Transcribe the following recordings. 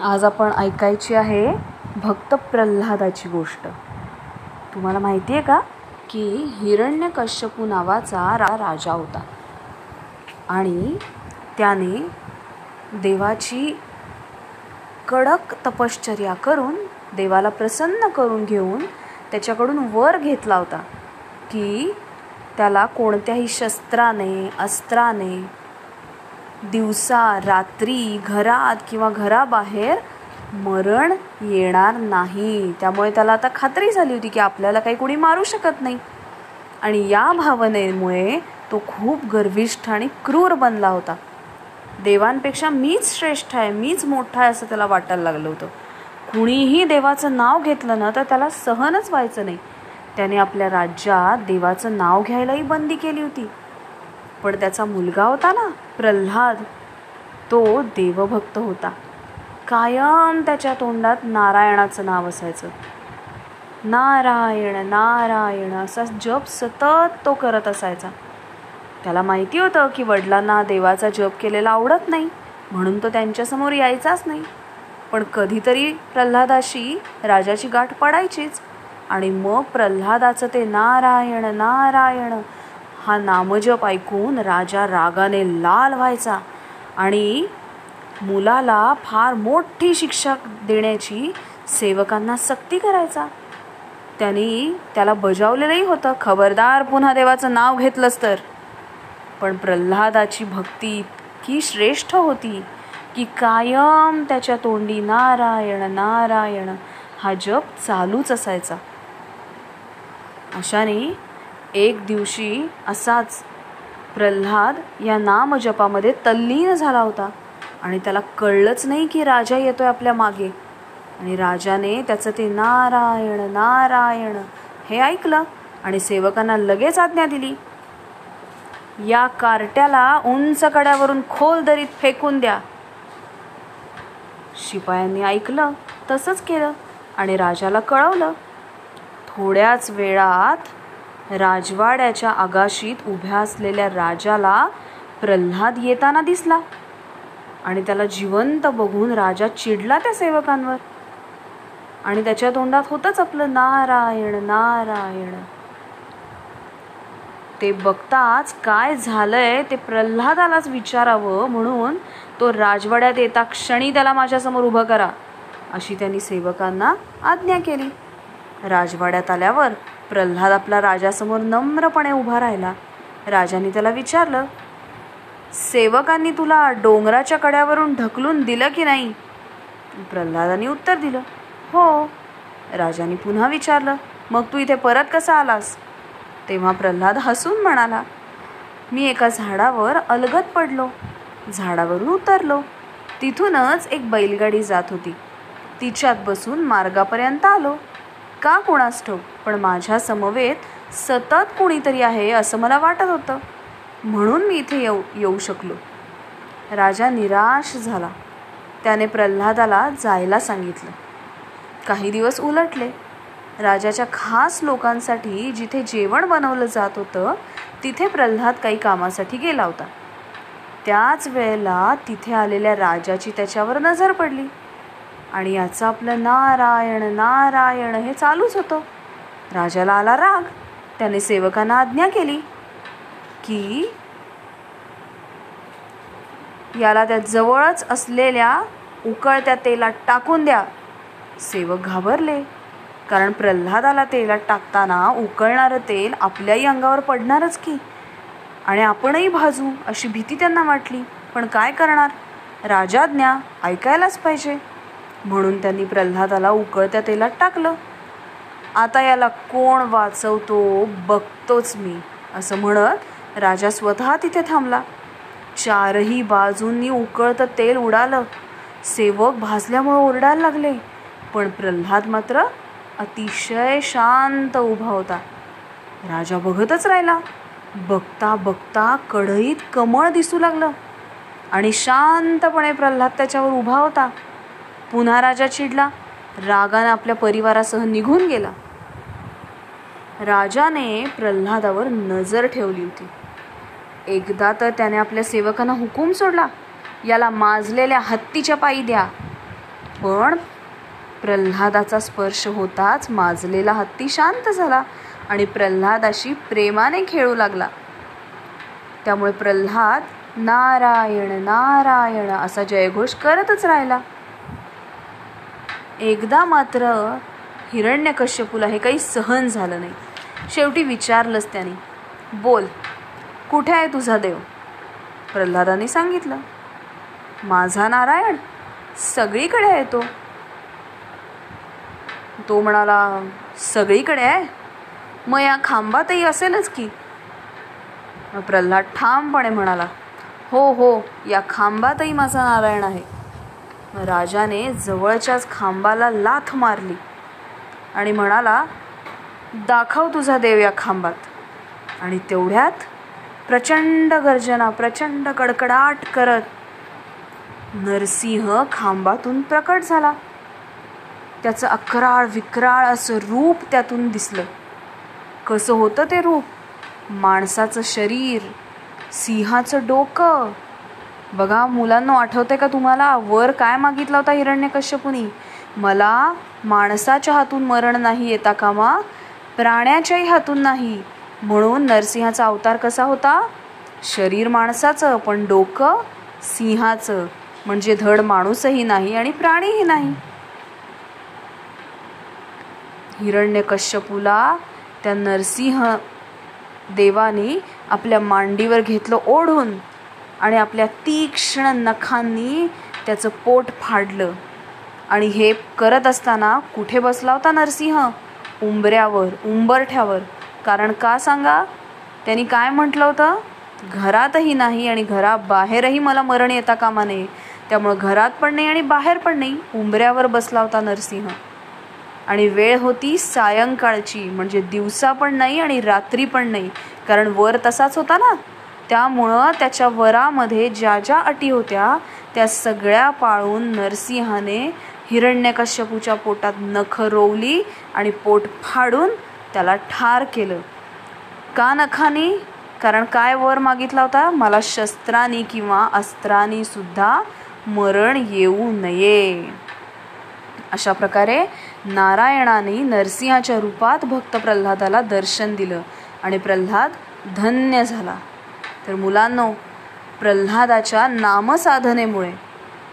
आज आपण ऐकायची आहे भक्त प्रल्हादाची गोष्ट. तुम्हाला माहिती आहे का? की हिरण्यकश्यपू नावाचा रा राजा होता. आणि त्याने देवाची कडक तपश्चर्या करून देवाला प्रसन्न करून घेऊन त्याच्याकडून वर घेतला होता. की त्याला कोणत्याही शस्त्राने अस्त्राने दिवसा रात्री घरात किंवा घराबाहेर मरण येणार नाही. त्यामुळे त्याला आता खात्री झाली होती की आपल्याला काही कोणी मारू शकत नाही. आणि या भावनेमुळे तो खूप गर्विष्ठ आणि क्रूर बनला होता. देवांपेक्षा मीच श्रेष्ठ आहे मीच मोठा आहे असं त्याला वाटायला लागलं होतं. कुणीही देवाचं नाव घेतलं ना तर त्याला सहनच व्हायचं नाही. त्याने आपल्या राज्यात देवाचं नाव घ्यायलाही बंदी केली होती. पण त्याचा मुलगा होता ना प्रल्हाद तो देवभक्त होता. कायम त्याच्या तोंडात नारायणाचं नाव असायचं. नारायण नारायण असा जप सतत तो करत असायचा. त्याला माहिती होतं की वडिलांना देवाचा जप केलेला आवडत नाही म्हणून तो त्यांच्यासमोर यायचाच नाही. पण कधीतरी प्रल्हादाशी राजाची गाठ पडायचीच आणि मग प्रल्हादाचं ते नारायण नारायण हा नामजप ऐकून राजा रागाने लाल व्हायचा आणि मुलाला फार मोठी शिक्षा देण्याची सेवकांना सक्ती करायचा. त्यांनी त्याला बजावलेलंही होतं. खबरदार पुन्हा देवाचं नाव घेतलंच तर. पण प्रल्हादाची भक्ती इतकी श्रेष्ठ होती की कायम त्याच्या तोंडी नारायण नारायण हा जप चालूच असायचा. अशाने एक दिवशी असाच प्रल्हाद या नामजपामध्ये तल्लीन झाला होता. आणि त्याला कळलंच नाही की राजा येतोय आपल्या मागे. आणि राजाने त्याचं ते नारायण नारायण हे ऐकलं आणि सेवकांना लगेच आज्ञा दिली. या कार्ट्याला उंच कड्यावरून खोल दरीत फेकून द्या. शिपायांनी ऐकलं तसंच केलं आणि राजाला कळवलं. थोड्याच वेळात राजवाड्याच्या आगाशीत उभ्या असलेल्या राजाला प्रल्हाद येताना दिसला आणि त्याला जिवंत बघून राजा चिडला त्या सेवकांवर. आणि त्याच्या तोंडात होतच आपलं नारायण नारायण. ते बघताच काय झालंय ते प्रल्हादालाच विचारावं म्हणून तो राजवाड्यात येता क्षणी त्याला माझ्यासमोर उभं करा अशी त्यांनी सेवकांना आज्ञा केली. राजवाड्यात आल्यावर प्रल्हाद आपला राजासमोर नम्रपणे उभा राहिला. राजाने त्याला विचारलं सेवकांनी तुला डोंगराच्या कड्यावरून ढकलून दिलं की नाही? प्रल्हादाने उत्तर दिलं हो. राजाने पुन्हा विचारलं मग तू इथे परत कसा आलास? तेव्हा प्रल्हाद हसून म्हणाला मी एका झाडावर अलगत पडलो. झाडावरून उतरलो. तिथूनच एक बैलगाडी जात होती. तिच्यात बसून मार्गापर्यंत आलो. का कोणास ठोक पण माझ्या समवेत सतत कोणीतरी आहे असं मला वाटत होतं. म्हणून मी इथे येऊ येऊ शकलो. राजा निराश झाला. त्याने प्रल्हादाला जायला सांगितलं. काही दिवस उलटले. राजाच्या खास लोकांसाठी जिथे जेवण बनवलं जात होतं तिथे प्रल्हाद काही कामासाठी गेला होता. त्याच वेळेला तिथे आलेल्या राजाची त्याच्यावर नजर पडली. आणि याचं आपलं नारायण नारायण हे चालूच होतं. राजाला आला राग. त्याने सेवकांना आज्ञा केली की याला त्या जवळच असलेल्या उकळत्या तेलात टाकून द्या. सेवक घाबरले कारण प्रल्हादाला तेलात टाकताना उकळणारं तेल आपल्याही अंगावर पडणारच की. आणि आपणही भाजू अशी भीती त्यांना वाटली. पण काय करणार? राजाज्ञा ऐकायलाच पाहिजे. म्हणून त्यांनी प्रल्हादाला उकळत्या तेलात टाकलं. आता याला कोण वाचवतो बघतोच मी असं म्हणत राजा स्वतः तिथे थांबला. चारही बाजूंनी उकळतं तेल उडालं. सेवक भाजल्यामुळे ओरडायला लागले पण प्रल्हाद मात्र अतिशय शांत उभा होता. राजा बघतच राहिला. बघता बघता कढईत कमळ दिसू लागलं आणि शांतपणे प्रल्हाद त्याच्यावर उभा होता. पुन्हा राजा चिडला. रागाने आपल्या परिवारासह निघून गेला. राजाने प्रल्हादावर नजर ठेवली होती. एकदा तर त्याने आपल्या सेवकांना हुकूम सोडला. याला माजलेल्या हत्तीच्या पायी द्या. पण प्रल्हादाचा स्पर्श होताच माजलेला हत्ती शांत झाला आणि प्रल्हादाशी प्रेमाने खेळू लागला. त्यामुळे प्रल्हाद नारायण नारायण असा जयघोष करतच राहिला. एकदा मात्र हिरण्यकश्यपूला हे काही सहन झालं नाही. शेवटी विचारलंच त्याने बोल कुठे आहे तुझा देव? प्रल्हादाने सांगितलं माझा नारायण सगळीकडे आहे तो. तो म्हणाला सगळीकडे आहे? मग या खांबातही असेलच की. प्रल्हाद ठामपणे म्हणाला हो हो या खांबातही माझा नारायण आहे. राजाने जवळच्याच खांबाला लाथ मारली आणि म्हणाला दाखव तुझा देव या खांबात. आणि तेवढ्यात प्रचंड गर्जना प्रचंड कडकडाट करत नरसिंह खांबातून प्रकट झाला. त्याचं अकराळ विक्राळ असं रूप त्यातून दिसलं. कसं होतं ते रूप? माणसाचं शरीर सिंहाचं डोकं बघा मुलांना आठवते का तुम्हाला? वर काय मागितला होता हिरण्यकश्यपुनी? मला माणसाच्या हातून मरण नाही येता कामा प्राण्याच्याही हातून नाही. म्हणून नरसिंहाचा अवतार कसा होता? शरीर माणसाचं पण डोकं सिंहाचं. म्हणजे धड माणूसही नाही आणि प्राणीही नाही. हिरण्यकश्यपूला त्या नरसिंह देवानी आपल्या मांडीवर घेतलं ओढून. आणि आपल्या तीक्ष्ण नखांनी त्याचं पोट फाडलं. आणि हे करत असताना कुठे बसला होता नरसिंह? उंबऱ्यावर उंबरठ्यावर. कारण का सांगा? त्यांनी काय म्हटलं होतं? घरातही नाही आणि घराबाहेरही मला मरण येता कामा नये. त्यामुळं घरात पण नाही आणि बाहेर पण नाही उंबऱ्यावर बसला होता नरसिंह. आणि वेळ होती सायंकाळची म्हणजे दिवसा पण नाही आणि रात्री पण नाही. कारण वर तसाच होता ना? त्यामुळं त्याच्या वरामध्ये ज्या ज्या अटी होत्या त्या सगळ्या पाळून नरसिंहाने हिरण्यकश्यपूच्या पोटात नख रोवली आणि पोट फाडून त्याला ठार केलं. का नखानी? कारण काय वर मागितला होता? मला शस्त्रानी किंवा अस्त्रानी सुद्धा मरण येऊ नये. अशा प्रकारे नारायणाने नरसिंहाच्या रूपात भक्त प्रल्हादाला दर्शन दिलं आणि प्रल्हाद धन्य झाला. तर मुलांनो प्रल्हादाच्या नामसाधनेमुळे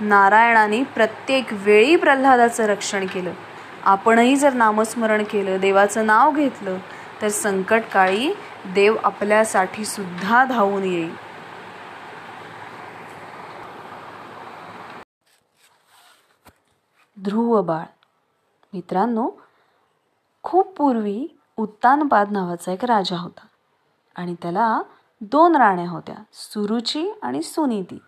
नारायणाने प्रत्येक वेळी प्रल्हादाचं रक्षण केलं. आपणही जर नामस्मरण केलं देवाचं नाव घेतलं तर संकटकाळी देव आपल्यासाठी सुद्धा धावून येईल. ध्रुव बाळ. मित्रांनो खूप पूर्वी उत्तानपाद नावाचा एक राजा होता आणि त्याला दोन राण्या होत्या सुरुची आणि सुनीती.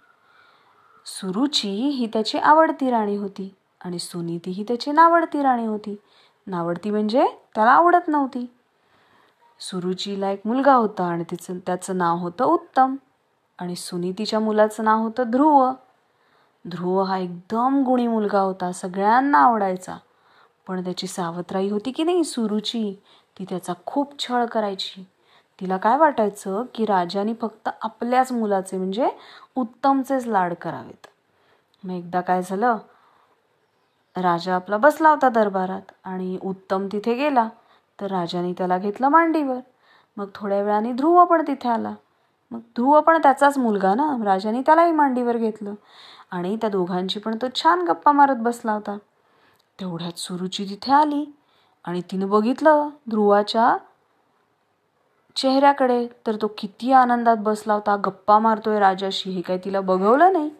सुरुची ही त्याची आवडती राणी होती आणि सुनीती ही त्याची नावडती राणी होती. नावडती म्हणजे त्याला आवडत नव्हती. सुरुचीला एक मुलगा होता आणि तिचं त्याचं नाव होतं उत्तम आणि सुनीतीच्या मुलाचं नाव होतं ध्रुव. ध्रुव हा एकदम गुणी मुलगा होता सगळ्यांना आवडायचा. पण त्याची सावत्राई होती की नाही सुरुची ती त्याचा खूप छळ करायची. तिला काय वाटायचं की राजाने फक्त आपल्याच मुलाचे म्हणजे उत्तमचेच लाड करावेत. मग एकदा काय झालं? राजा आपला बसला होता दरबारात आणि उत्तम तिथे गेला. तर राजाने त्याला घेतलं मांडीवर. मग थोड्या वेळाने ध्रुव पण तिथे आला. मग ध्रुव पण त्याचाच मुलगा ना? राजाने त्यालाही मांडीवर घेतलं. आणि त्या दोघांची पण तो छान गप्पा मारत बसला होता. तेवढ्यात सुरुची तिथे आली आणि तिनं बघितलं ध्रुवाच्या चेहऱ्याकडे तर तो किती आनंदात बसला होता. गप्पा मारतोय राजाशी. हे काही तिला बघवलं नाही?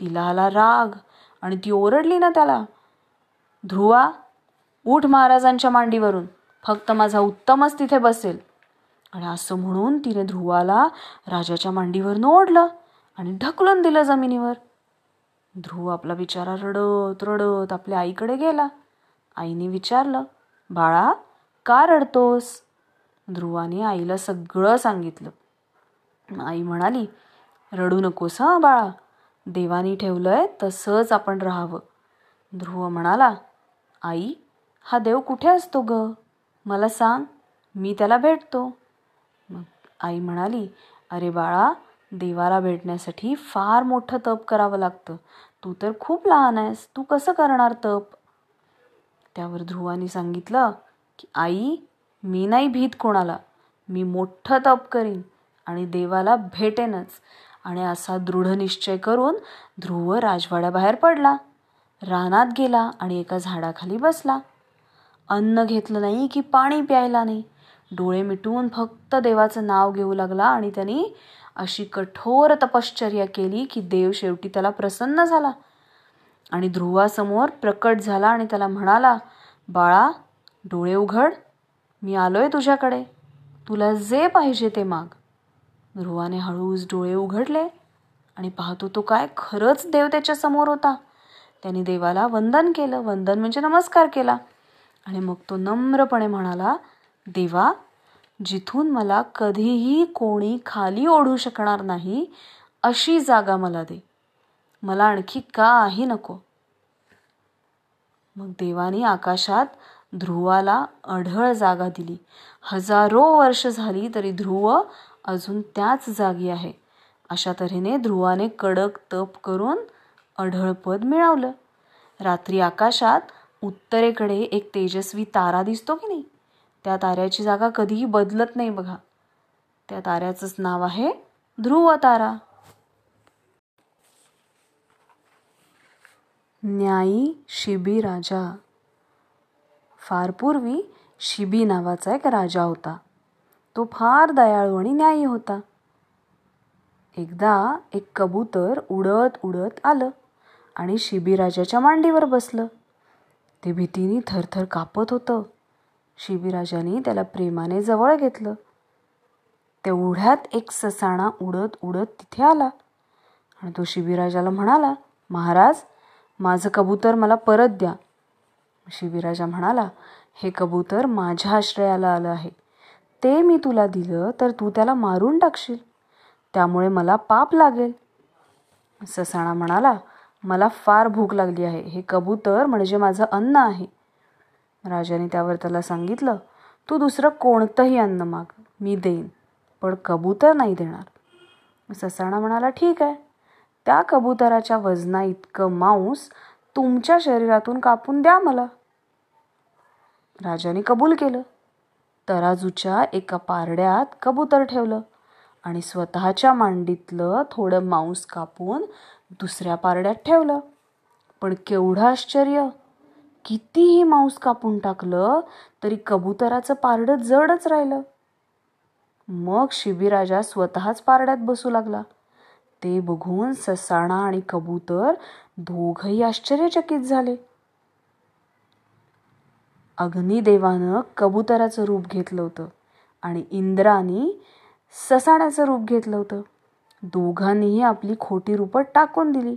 तिला आला राग आणि ती ओरडली ना त्याला. ध्रुवा उठ महाराजांच्या मांडीवरून. फक्त माझा उत्तमच तिथे बसेल. आणि असं म्हणून तिने ध्रुवाला राजाच्या मांडीवरनं ओढलं आणि ढकलून दिलं जमिनीवर. ध्रुव आपला बिचारा रडत रडत आपल्या आईकडे गेला. आईने विचारलं बाळा का रडतोस? ध्रुवाने आईला सगळं सांगितलं. आई म्हणाली रडू नकोस हां बाळा. देवानी ठेवलंय तसंच आपण राहावं. ध्रुव म्हणाला आई हा देव कुठे असतो ग? मला सांग मी त्याला भेटतो. मग आई म्हणाली अरे बाळा देवाला भेटण्यासाठी फार मोठं तप करावं लागतं. तू तर खूप लहान आहेस तू कसं करणार तप? त्यावर ध्रुवानी सांगितलं की आई मी नाही भीत कोणाला. मी मोठं तप करीन आणि देवाला भेटेनच. आणि असा दृढ निश्चय करून ध्रुव राजवाड्याबाहेर पडला. रानात गेला आणि एका झाडाखाली बसला. अन्न घेतलं नाही की पाणी प्यायला नाही. डोळे मिटून फक्त देवाचं नाव घेऊ लागला आणि त्यांनी अशी कठोर तपश्चर्या केली की देव शेवटी त्याला प्रसन्न झाला. आणि ध्रुवासमोर प्रकट झाला आणि त्याला म्हणाला बाळा डोळे उघड. मी आलोय तुझ्याकडे. तुला जे पाहिजे ते माग. ध्रुवाने हळूच डोळे उघडले आणि पाहतो तो काय खरंच देव त्याच्यासमोर होता. त्यांनी देवाला वंदन केलं. वंदन म्हणजे नमस्कार केला. आणि मग तो नम्रपणे म्हणाला देवा जिथून मला कधीही कोणी खाली ओढू शकणार नाही अशी जागा मला दे. मला आणखी काही नको. मग देवानी आकाशात ध्रुवाला अढळ जागा दिली. हजारो वर्ष झाली तरी ध्रुव अजून त्याच जागी आहे. अशा तऱ्हेने ध्रुवाने कडक तप करून अढळपद मिळवलं. रात्री आकाशात उत्तरेकडे एक तेजस्वी तारा दिसतो की नाही? त्या ताऱ्याची जागा कधीही बदलत नाही बघा. त्या ताऱ्याचंच नाव आहे ध्रुव तारा. न्यायी शिबी राजा. फार पूर्वी शिबी नावाचा एक राजा होता. तो फार दयाळू आणि न्यायी होता. एकदा एक कबूतर उडत उडत आलं आणि शिबी राजाच्या मांडीवर बसलं. ते भीतीने थरथर कापत होतं. शिबीराजाने त्याला प्रेमाने जवळ घेतलं. तेवढ्यात एक ससाणा उडत उडत तिथे आला आणि तो शिबीराजाला म्हणाला महाराज माझं कबूतर मला परत द्या. शिबिराजा म्हणाला हे कबूतर माझ्या आश्रयाला आलं आहे. ते मी तुला दिलं तर तू त्याला मारून टाकशील. त्यामुळे मला पाप लागेल. ससाणा म्हणाला मला फार भूक लागली आहे. हे कबूतर म्हणजे माझं अन्न आहे. राजाने त्यावर त्याला सांगितलं तू दुसरं कोणतंही अन्न माग. मी देईन पण कबूतर नाही देणार. ससाणा म्हणाला ठीक आहे. त्या कबुतराच्या वजना इतकं मांस तुमच्या शरीरातून कापून द्या मला. राजाने कबूल केलं. तराजूच्या एका पारड्यात कबूतर ठेवलं आणि स्वतःच्या मांडीतलं थोडं मांस कापून दुसऱ्या पारड्यात ठेवलं. पण केवढं आश्चर्य! कितीही मांस कापून टाकलं तरी कबुतराचं पारडं जडच राहिलं. मग शिबीराजा स्वतःच पारड्यात बसू लागला. ते बघून ससाणा आणि कबूतर दोघही आश्चर्यचकित झाले. अग्निदेवानं कबुतराचं रूप घेतलं होतं आणि इंद्राने ससाण्याचं रूप घेतलं होतं. दोघांनीही आपली खोटी रूपं टाकून दिली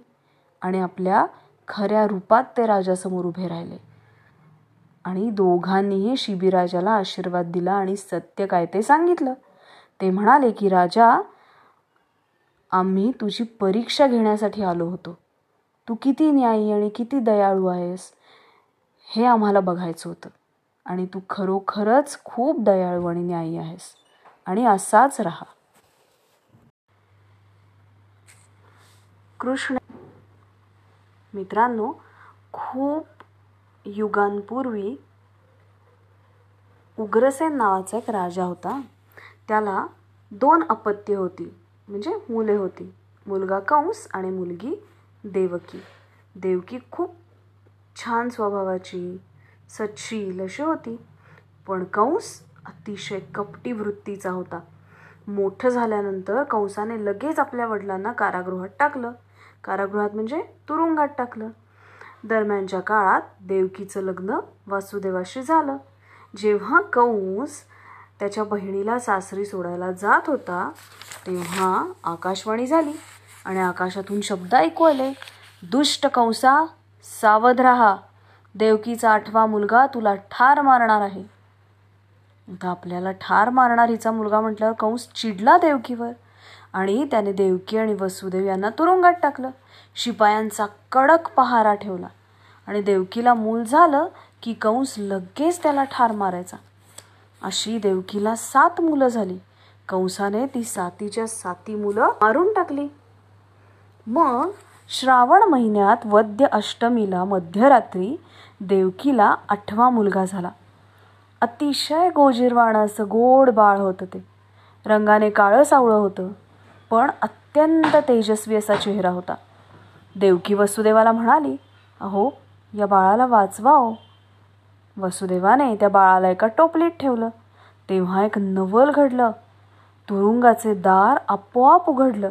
आणि आपल्या खऱ्या रूपात ते राजासमोर उभे राहिले. आणि दोघांनीही शिबिराजाला आशीर्वाद दिला आणि सत्य काय ते सांगितलं. ते म्हणाले की राजा आम्ही तुझी परीक्षा घेण्यासाठी आलो होतो. तू किती न्यायी आणि किती दयाळू आहेस. हे आम्हाला बघायचं होतं. आणि तू खरोखरच खूप दयाळू आणि न्यायी आहेस. आणि असाच राहा. कृष्ण मित्रांनो खूप युगांपूर्वी उग्रसेन नावाचा एक राजा होता. त्याला दोन अपत्य होती. म्हणजे मुले होती. मुलगा कंस आणि मुलगी देवकी. देवकी खूप छान स्वभावाची सच्ची अशी होती. पण कंस अतिशय कपटी वृत्तीचा होता. मोठं झाल्यानंतर कंसाने लगेच आपल्या वडिलांना कारागृहात टाकलं. कारागृहात म्हणजे तुरुंगात टाकलं. दरम्यानच्या काळात देवकीचं लग्न वासुदेवाशी झालं. जेव्हा कंस त्याच्या बहिणीला सासरी सोडायला जात होता तेव्हा आकाशवाणी झाली आणि आकाशातून शब्द ऐकू आले. दुष्ट कंसा सावध राहा. देवकीचा आठवा मुलगा तुला ठार मारणार आहे. आता आपल्याला ठार मारणार हिचा मुलगा म्हटल्यावर कंस चिडला देवकीवर. आणि त्याने देवकी आणि वसुदेव यांना तुरुंगात टाकलं. शिपायांचा कडक पहारा ठेवला. आणि देवकीला मूल झालं की कंस लगेच त्याला ठार मारायचा. अशी देवकीला सात मुलं झाली. कंसाने ती सातीच्या साती मुलं मारून टाकली. मग श्रावण महिन्यात वद्य अष्टमीला मध्यरात्री देवकीला आठवा मुलगा झाला. अतिशय गोजीरवाणं असं गोड बाळ होतं ते. रंगाने काळं सावळं होतं पण अत्यंत तेजस्वी असा चेहरा होता. देवकी वसुदेवाला म्हणाली अहो या बाळाला वाचवा वसुदेवाने त्या बाळाला एका टोपलीत ठेवलं. तेव्हा एक नवल घडलं. तुरुंगाचे दार आपोआप उघडलं.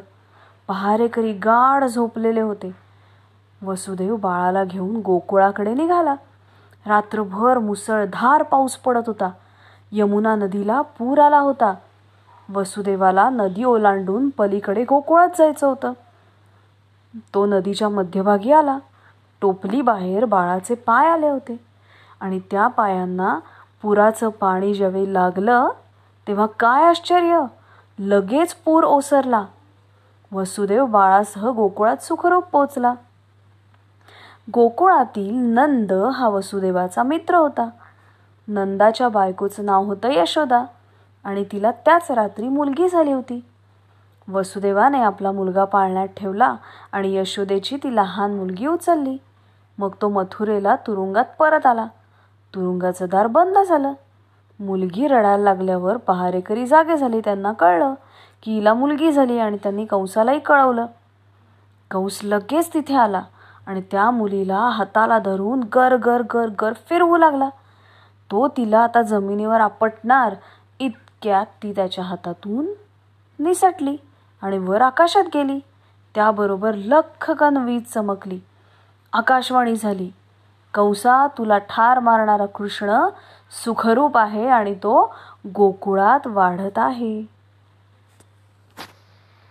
पहारेकरी गाढ झोपलेले होते. वसुदेव बाळाला घेऊन गोकुळाकडे निघाला. रात्रभर मुसळधार पाऊस पडत होता. यमुना नदीला पूर आला होता. वसुदेवाला नदी ओलांडून पलीकडे गोकुळात जायचं होतं. तो नदीच्या मध्यभागी आला. टोपली बाहेर बाळाचे पाय आले होते. आणि त्या पायांना पुराचं पाणी ज्यावेळी लागलं तेव्हा काय आश्चर्य! लगेच पूर ओसरला. वसुदेव बाळासह गोकुळात सुखरूप पोचला. गोकुळातील नंद हा वसुदेवाचा मित्र होता. नंदाच्या बायकोचं नाव होतं यशोदा आणि तिला त्याच रात्री मुलगी झाली होती. वसुदेवाने आपला मुलगा पाळण्यात ठेवला आणि यशोदेची ती लहान मुलगी उचलली. मग तो मथुरेला तुरुंगात परत आला. तुरुंगाचं दार बंद झालं. मुलगी रडायला लागल्यावर पहारेकरी जागे झाले त्यांना कळलं की हिला मुलगी झाली आणि त्यांनी कंसालाही कळवलं. कंस लगेच तिथे आला आणि त्या मुलीला हाताला धरून गर गर गर गर फिरवू लागला. तो तिला आता जमिनीवर आपटणार इतक्यात ती त्याच्या हातातून निसटली आणि वर आकाशात गेली. त्याबरोबर लख्खकन वीज चमकली. आकाशवाणी झाली. कंसा तुला ठार मारणारा कृष्ण सुखरूप आहे आणि तो गोकुळात वाढत आहे.